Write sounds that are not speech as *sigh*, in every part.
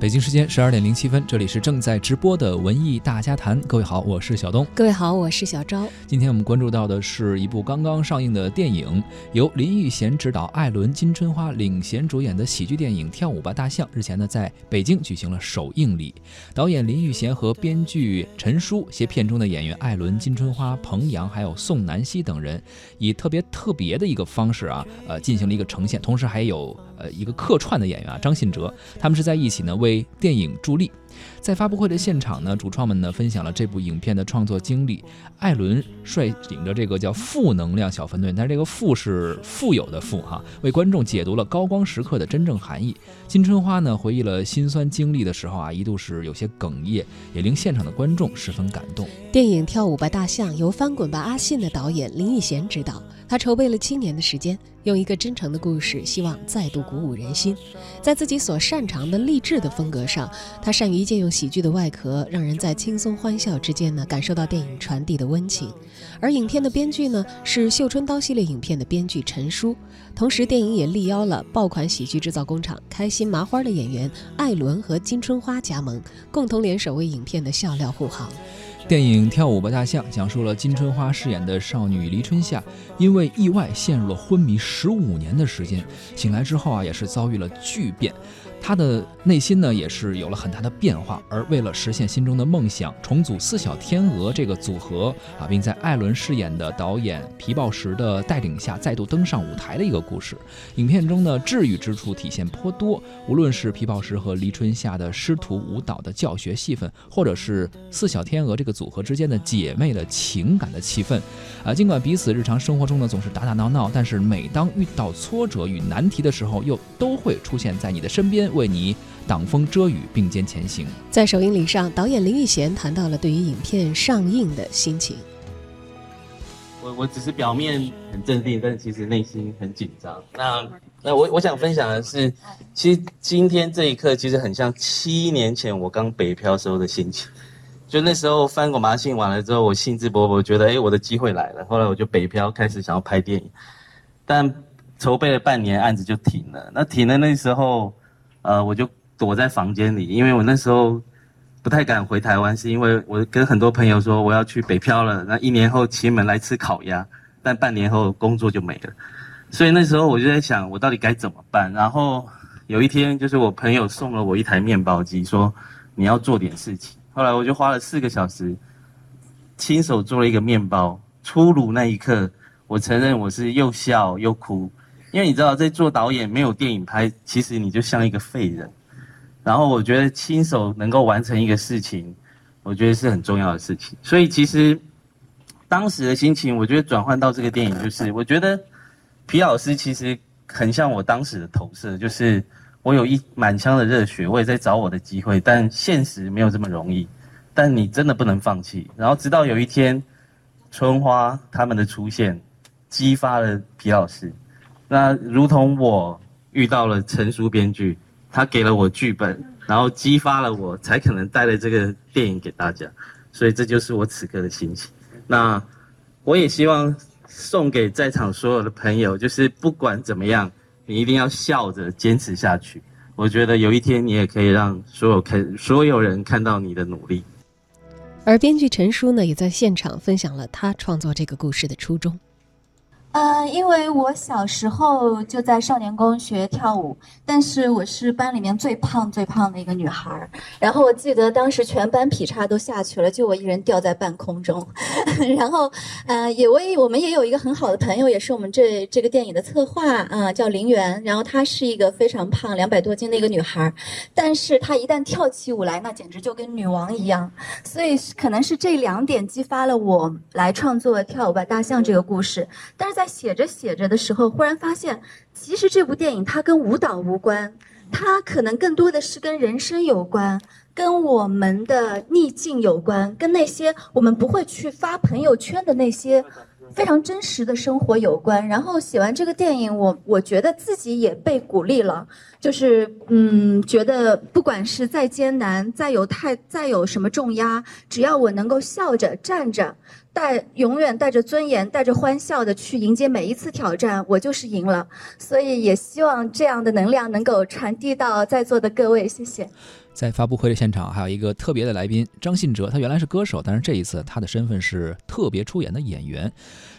北京时间十二点零七分，这里是正在直播的文艺大家谈。各位好，我是小东。各位好，我是小昭。今天我们关注到的是一部刚刚上映的电影，由林玉贤执导、艾伦、金春花领衔主演的喜剧电影《跳舞吧大象》。日前呢，在北京举行了首映礼。导演林玉贤和编剧陈舒携片中的演员艾伦、金春花、彭阳还有宋南希等人，以特别特别的一个方式啊，呃，进行了一个呈现。同时还有呃一个客串的演员啊，张信哲，他们是在一起呢为。为电影助力，在发布会的现场呢，主创们呢分享了这部影片的创作经历。艾伦率领着这个叫“负能量小分队”，但是这个“负”是富有的“富”哈，为观众解读了高光时刻的真正含义。金春花呢回忆了辛酸经历的时候啊，一度是有些哽咽，也令现场的观众十分感动。电影《跳舞吧大象》由《翻滚吧阿信》的导演林育贤执导，他筹备了七年的时间。用一个真诚的故事，希望再度鼓舞人心。在自己所擅长的励志的风格上，他善于借用喜剧的外壳，让人在轻松欢笑之间呢，感受到电影传递的温情。而影片的编剧呢，是《绣春刀》系列影片的编剧陈舒，同时电影也力邀了爆款喜剧制造工厂开心麻花的演员艾伦和金春花加盟，共同联手为影片的笑料护航。电影《跳舞吧大象》讲述了金春花饰演的少女黎春夏，因为意外陷入了昏迷十五年的时间，醒来之后啊，也是遭遇了巨变。他的内心呢，也是有了很大的变化。而为了实现心中的梦想，重组四小天鹅这个组合啊，并在艾伦饰演的导演皮豹石的带领下再度登上舞台的一个故事。影片中的治愈之处体现颇多，无论是皮豹石和黎春夏的师徒舞蹈的教学戏份，或者是四小天鹅这个组合之间的姐妹的情感的气氛，啊，尽管彼此日常生活中呢总是打打闹闹，但是每当遇到挫折与难题的时候，又都会出现在你的身边。为你挡风遮雨，并肩前行。在首映礼上，导演林育贤谈到了对于影片上映的心情。我我只是表面很镇定，但其实内心很紧张。那那我我想分享的是，其实今天这一刻其实很像七年前我刚北漂时候的心情。就那时候翻过麻信完了之后，我兴致勃勃，觉得哎我的机会来了。后来我就北漂，开始想要拍电影，但筹备了半年，案子就停了。那停了那时候。呃，我就躲在房间里，因为我那时候不太敢回台湾，是因为我跟很多朋友说我要去北漂了。那一年后请你们来吃烤鸭，但半年后工作就没了，所以那时候我就在想，我到底该怎么办？然后有一天，就是我朋友送了我一台面包机，说你要做点事情。后来我就花了四个小时，亲手做了一个面包。出炉那一刻，我承认我是又笑又哭。因为你知道，在做导演没有电影拍，其实你就像一个废人。然后我觉得亲手能够完成一个事情，我觉得是很重要的事情。所以其实当时的心情，我觉得转换到这个电影，就是我觉得皮老师其实很像我当时的投射，就是我有一满腔的热血，我也在找我的机会，但现实没有这么容易。但你真的不能放弃。然后直到有一天，春花他们的出现，激发了皮老师。那如同我遇到了成熟编剧，他给了我剧本，然后激发了我，才可能带了这个电影给大家，所以这就是我此刻的心情。那我也希望送给在场所有的朋友，就是不管怎么样，你一定要笑着坚持下去。我觉得有一天你也可以让所有看所有人看到你的努力。而编剧陈叔呢，也在现场分享了他创作这个故事的初衷。呃，因为我小时候就在少年宫学跳舞，但是我是班里面最胖最胖的一个女孩儿。然后我记得当时全班劈叉都下去了，就我一人吊在半空中。*laughs* 然后，呃，也我也我们也有一个很好的朋友，也是我们这这个电影的策划啊，叫林媛。然后她是一个非常胖，两百多斤的一个女孩儿，但是她一旦跳起舞来，那简直就跟女王一样。所以可能是这两点激发了我来创作《跳舞吧大象》这个故事。但是在在写着写着的时候，忽然发现，其实这部电影它跟舞蹈无关，它可能更多的是跟人生有关，跟我们的逆境有关，跟那些我们不会去发朋友圈的那些非常真实的生活有关。然后写完这个电影，我我觉得自己也被鼓励了，就是嗯，觉得不管是再艰难，再有太再有什么重压，只要我能够笑着站着。带永远带着尊严、带着欢笑的去迎接每一次挑战，我就是赢了。所以也希望这样的能量能够传递到在座的各位，谢谢。在发布会的现场，还有一个特别的来宾张信哲，他原来是歌手，但是这一次他的身份是特别出演的演员。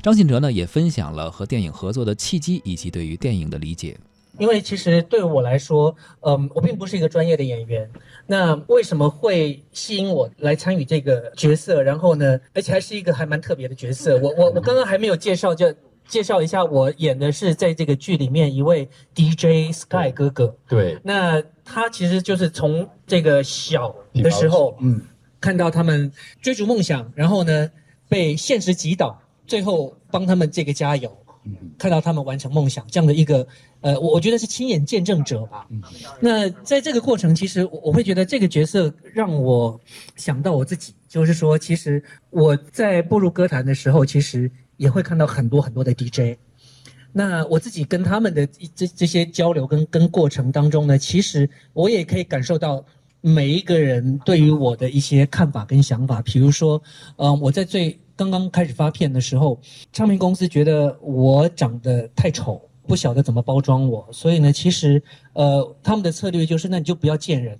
张信哲呢也分享了和电影合作的契机以及对于电影的理解。因为其实对我来说，嗯，我并不是一个专业的演员。那为什么会吸引我来参与这个角色？然后呢，而且还是一个还蛮特别的角色。我我我刚刚还没有介绍，就介绍一下，我演的是在这个剧里面一位 DJ Sky 哥哥。对，那他其实就是从这个小的时候，嗯，看到他们追逐梦想，然后呢被现实击倒，最后帮他们这个加油。看到他们完成梦想这样的一个，呃，我我觉得是亲眼见证者吧。那在这个过程，其实我我会觉得这个角色让我想到我自己，就是说，其实我在步入歌坛的时候，其实也会看到很多很多的 DJ。那我自己跟他们的这这些交流跟跟过程当中呢，其实我也可以感受到每一个人对于我的一些看法跟想法。比如说，嗯，我在最。刚刚开始发片的时候，唱片公司觉得我长得太丑，不晓得怎么包装我，所以呢，其实呃，他们的策略就是，那你就不要见人，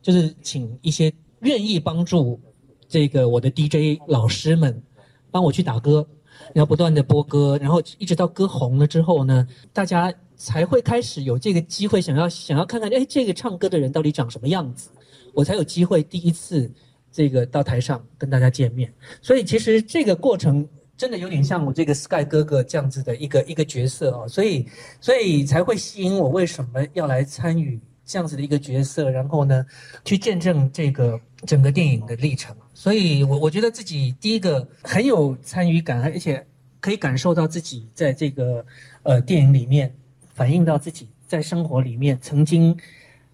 就是请一些愿意帮助这个我的 DJ 老师们帮我去打歌，然后不断的播歌，然后一直到歌红了之后呢，大家才会开始有这个机会想要想要看看，哎，这个唱歌的人到底长什么样子，我才有机会第一次。这个到台上跟大家见面，所以其实这个过程真的有点像我这个 Sky 哥哥这样子的一个一个角色哦，所以所以才会吸引我为什么要来参与这样子的一个角色，然后呢，去见证这个整个电影的历程。所以我我觉得自己第一个很有参与感，而且可以感受到自己在这个呃电影里面反映到自己在生活里面曾经。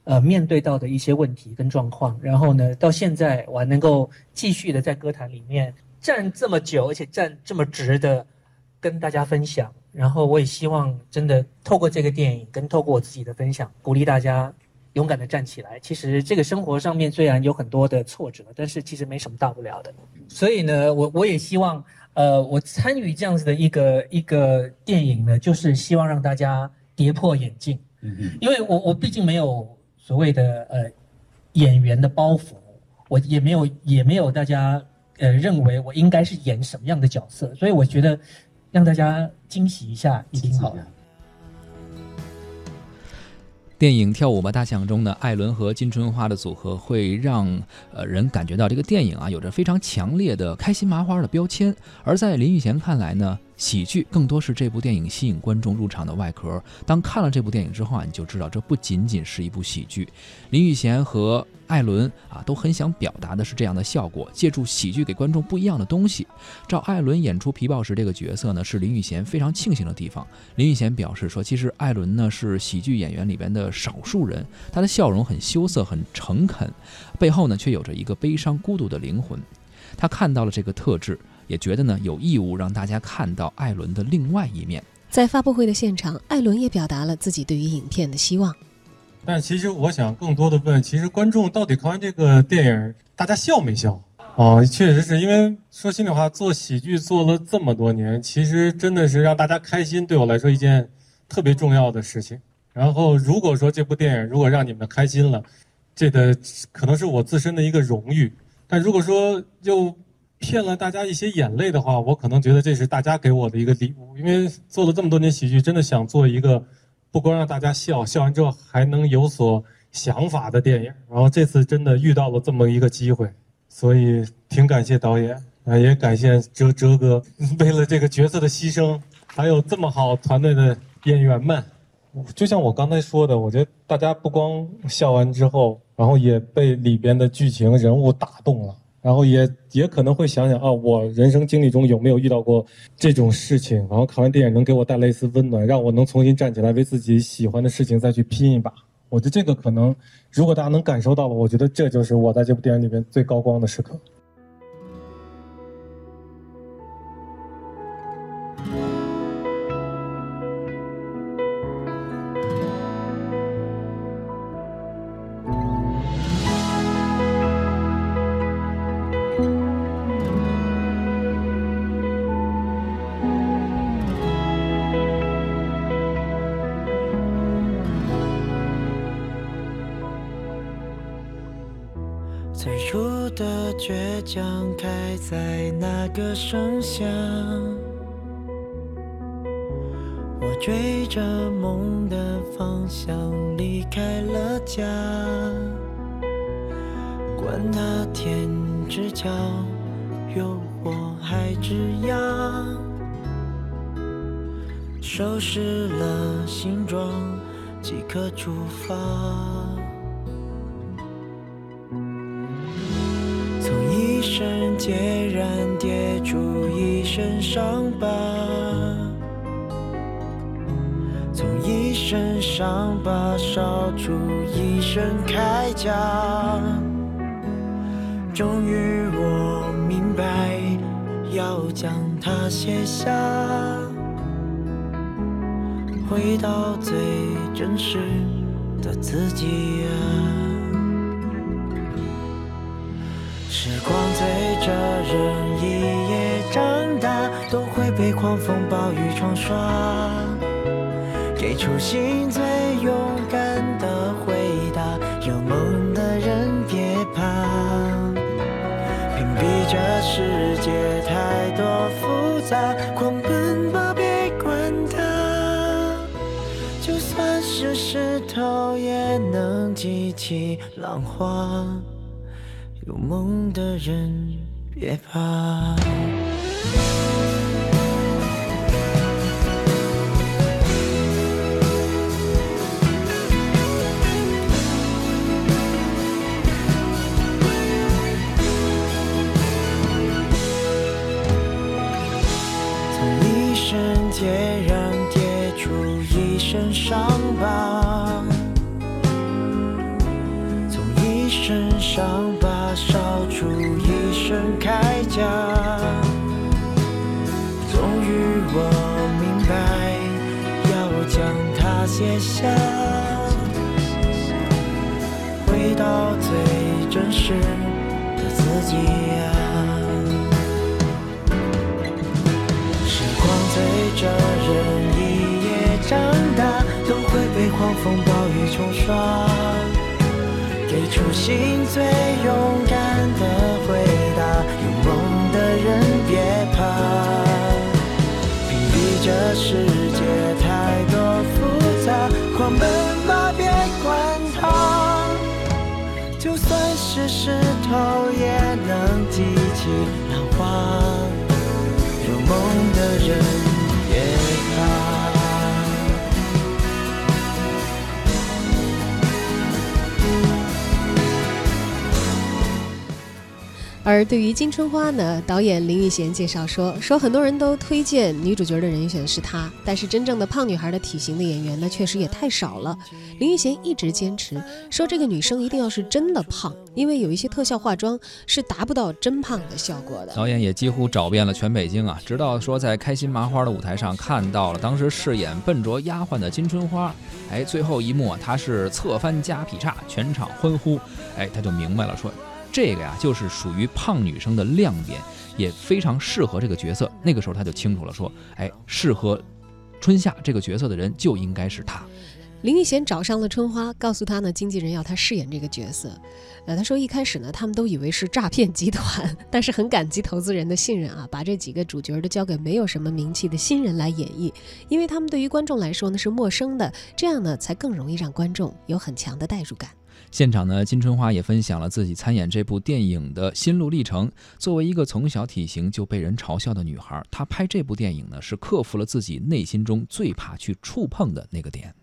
呃，面对到的一些问题跟状况，然后呢，到现在我还能够继续的在歌坛里面站这么久，而且站这么直的跟大家分享。然后我也希望真的透过这个电影，跟透过我自己的分享，鼓励大家勇敢的站起来。其实这个生活上面虽然有很多的挫折，但是其实没什么大不了的。所以呢，我我也希望，呃，我参与这样子的一个一个电影呢，就是希望让大家跌破眼镜，嗯嗯因为我我毕竟没有。所谓的呃演员的包袱，我也没有也没有大家呃认为我应该是演什么样的角色，所以我觉得让大家惊喜一下也挺好的。电影《跳舞吧大象》中呢，艾伦和金春花的组合会让呃人感觉到这个电影啊有着非常强烈的开心麻花的标签，而在林玉贤看来呢。喜剧更多是这部电影吸引观众入场的外壳。当看了这部电影之后啊，你就知道这不仅仅是一部喜剧。林育贤和艾伦啊都很想表达的是这样的效果，借助喜剧给观众不一样的东西。照艾伦演出皮豹时这个角色呢，是林育贤非常庆幸的地方。林育贤表示说，其实艾伦呢是喜剧演员里边的少数人，他的笑容很羞涩、很诚恳，背后呢却有着一个悲伤、孤独的灵魂。他看到了这个特质。也觉得呢有义务让大家看到艾伦的另外一面。在发布会的现场，艾伦也表达了自己对于影片的希望。但其实我想更多的问，其实观众到底看完这个电影，大家笑没笑？哦，确实是因为说心里话，做喜剧做了这么多年，其实真的是让大家开心，对我来说一件特别重要的事情。然后如果说这部电影如果让你们开心了，这个可能是我自身的一个荣誉。但如果说又骗了大家一些眼泪的话，我可能觉得这是大家给我的一个礼物。因为做了这么多年喜剧，真的想做一个不光让大家笑笑完之后还能有所想法的电影。然后这次真的遇到了这么一个机会，所以挺感谢导演啊，也感谢哲哲哥 *laughs* 为了这个角色的牺牲，还有这么好团队的演员们。就像我刚才说的，我觉得大家不光笑完之后，然后也被里边的剧情人物打动了。然后也也可能会想想啊，我人生经历中有没有遇到过这种事情？然后看完电影能给我带来一丝温暖，让我能重新站起来，为自己喜欢的事情再去拼一把。我觉得这个可能，如果大家能感受到了，我觉得这就是我在这部电影里面最高光的时刻。将开在那个盛夏，我追着梦的方向离开了家，管他天之角，诱惑海之涯，收拾了行装，即刻出发。一身孑然跌出一身伤疤，从一身伤疤烧出一身铠甲。终于我明白，要将它卸下，回到最真实的自己啊。时光催着人一夜长大，都会被狂风暴雨冲刷。给初心最勇敢的回答：有梦的人别怕。屏蔽这世界太多复杂，狂奔吧，别管它。就算是石头，也能激起浪花。有梦的人别怕。从一身孑然跌出一身伤疤，伤疤。烧出一身铠甲，终于我明白，要将它卸下，回到最真实的自己啊！时光随着人一夜长大，都会被狂风暴雨冲刷。心最勇敢的回答，有梦的人别怕。屏蔽这世界太多复杂，狂奔吧，别管它。就算是石头，也能激起而对于金春花呢，导演林玉贤介绍说：“说很多人都推荐女主角的人选是她，但是真正的胖女孩的体型的演员呢，确实也太少了。林玉贤一直坚持说，这个女生一定要是真的胖，因为有一些特效化妆是达不到真胖的效果的。导演也几乎找遍了全北京啊，直到说在开心麻花的舞台上看到了当时饰演笨拙丫鬟的金春花，哎，最后一幕啊她是侧翻加劈叉，全场欢呼，哎，他就明白了说。”这个呀，就是属于胖女生的亮点，也非常适合这个角色。那个时候他就清楚了，说：“哎，适合春夏这个角色的人就应该是她。”林玉贤找上了春花，告诉她呢，经纪人要她饰演这个角色。呃，他说一开始呢，他们都以为是诈骗集团，但是很感激投资人的信任啊，把这几个主角都交给没有什么名气的新人来演绎，因为他们对于观众来说呢是陌生的，这样呢才更容易让观众有很强的代入感。现场呢，金春花也分享了自己参演这部电影的心路历程。作为一个从小体型就被人嘲笑的女孩，她拍这部电影呢，是克服了自己内心中最怕去触碰的那个点。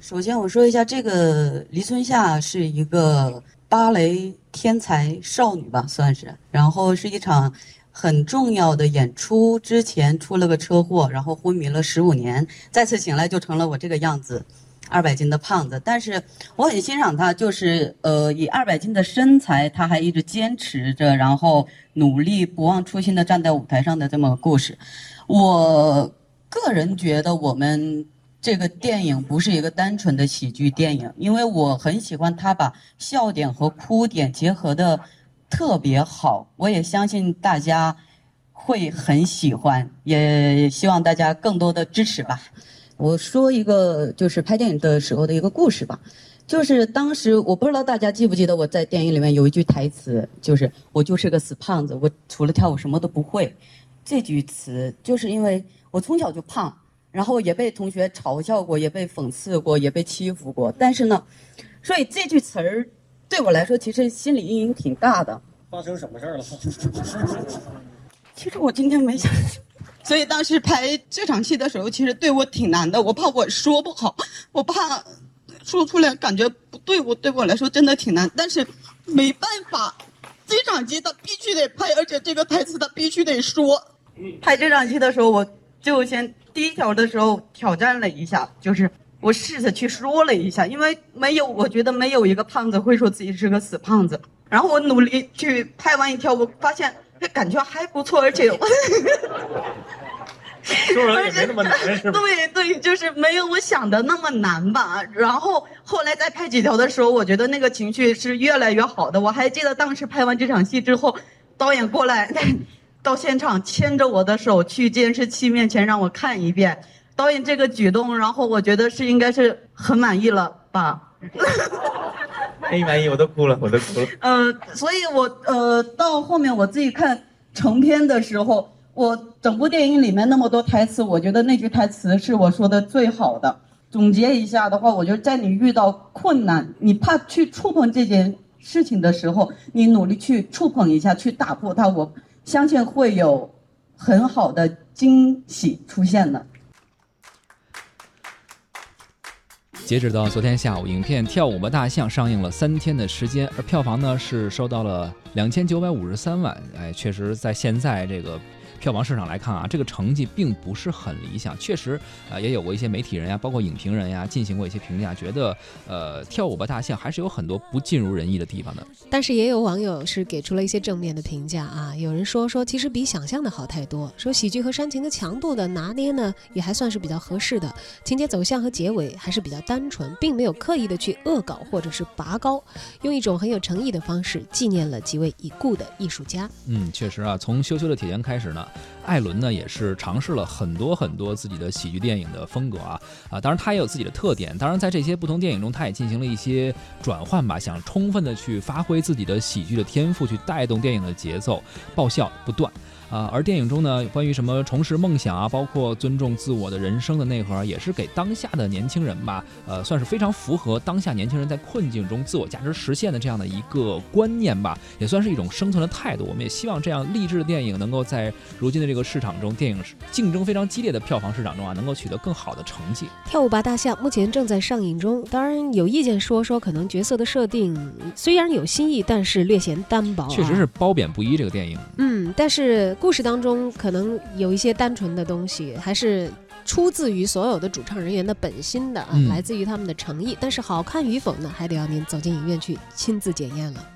首先，我说一下，这个黎春夏是一个芭蕾天才少女吧，算是。然后是一场很重要的演出，之前出了个车祸，然后昏迷了十五年，再次醒来就成了我这个样子。二百斤的胖子，但是我很欣赏他，就是呃，以二百斤的身材，他还一直坚持着，然后努力不忘初心的站在舞台上的这么个故事。我个人觉得，我们这个电影不是一个单纯的喜剧电影，因为我很喜欢他把笑点和哭点结合的特别好，我也相信大家会很喜欢，也希望大家更多的支持吧。我说一个就是拍电影的时候的一个故事吧，就是当时我不知道大家记不记得我在电影里面有一句台词，就是我就是个死胖子，我除了跳舞什么都不会。这句词就是因为我从小就胖，然后也被同学嘲笑过，也被讽刺过，也被欺负过。但是呢，所以这句词儿对我来说其实心理阴影挺大的。发生什么事儿了？其实我今天没想，所以当时拍这场戏的时候，其实对我挺难的。我怕我说不好，我怕说出来感觉不对，我对我来说真的挺难。但是没办法，这场戏他必须得拍，而且这个台词他必须得说。拍这场戏的时候，我就先第一条的时候挑战了一下，就是我试着去说了一下，因为没有，我觉得没有一个胖子会说自己是个死胖子。然后我努力去拍完一条，我发现 *laughs* 感觉还不错，而且 *laughs* 说出来也没那么难，是吧？对对，就是没有我想的那么难吧。然后后来再拍几条的时候，我觉得那个情绪是越来越好的。我还记得当时拍完这场戏之后，导演过来到现场牵着我的手去监视器面前让我看一遍。导演这个举动，然后我觉得是应该是很满意了吧。哎，满意，我都哭了，我都哭了。呃，所以我呃到后面我自己看成片的时候，我整部电影里面那么多台词，我觉得那句台词是我说的最好的。总结一下的话，我觉得在你遇到困难，你怕去触碰这件事情的时候，你努力去触碰一下，去打破它，我相信会有很好的惊喜出现的。截止到昨天下午，影片《跳舞吧大象》上映了三天的时间，而票房呢是收到了两千九百五十三万。哎，确实，在现在这个。票房市场来看啊，这个成绩并不是很理想。确实，啊，也有过一些媒体人呀，包括影评人呀，进行过一些评价，觉得，呃，跳舞吧大象还是有很多不尽如人意的地方的。但是也有网友是给出了一些正面的评价啊，有人说说其实比想象的好太多，说喜剧和煽情的强度的拿捏呢，也还算是比较合适的，情节走向和结尾还是比较单纯，并没有刻意的去恶搞或者是拔高，用一种很有诚意的方式纪念了几位已故的艺术家。嗯，确实啊，从羞羞的铁拳开始呢。艾伦呢也是尝试了很多很多自己的喜剧电影的风格啊啊，当然他也有自己的特点。当然在这些不同电影中，他也进行了一些转换吧，想充分的去发挥自己的喜剧的天赋，去带动电影的节奏，爆笑不断。啊，而电影中呢，关于什么重拾梦想啊，包括尊重自我的人生的内核，也是给当下的年轻人吧，呃，算是非常符合当下年轻人在困境中自我价值实现的这样的一个观念吧，也算是一种生存的态度。我们也希望这样励志的电影能够在如今的这个市场中，电影竞争非常激烈的票房市场中啊，能够取得更好的成绩。跳舞吧大象目前正在上映中，当然有意见说说可能角色的设定虽然有新意，但是略显单薄，确实是褒贬不一这个电影。嗯，但是。故事当中可能有一些单纯的东西，还是出自于所有的主唱人员的本心的啊，来自于他们的诚意。但是好看与否呢，还得要您走进影院去亲自检验了。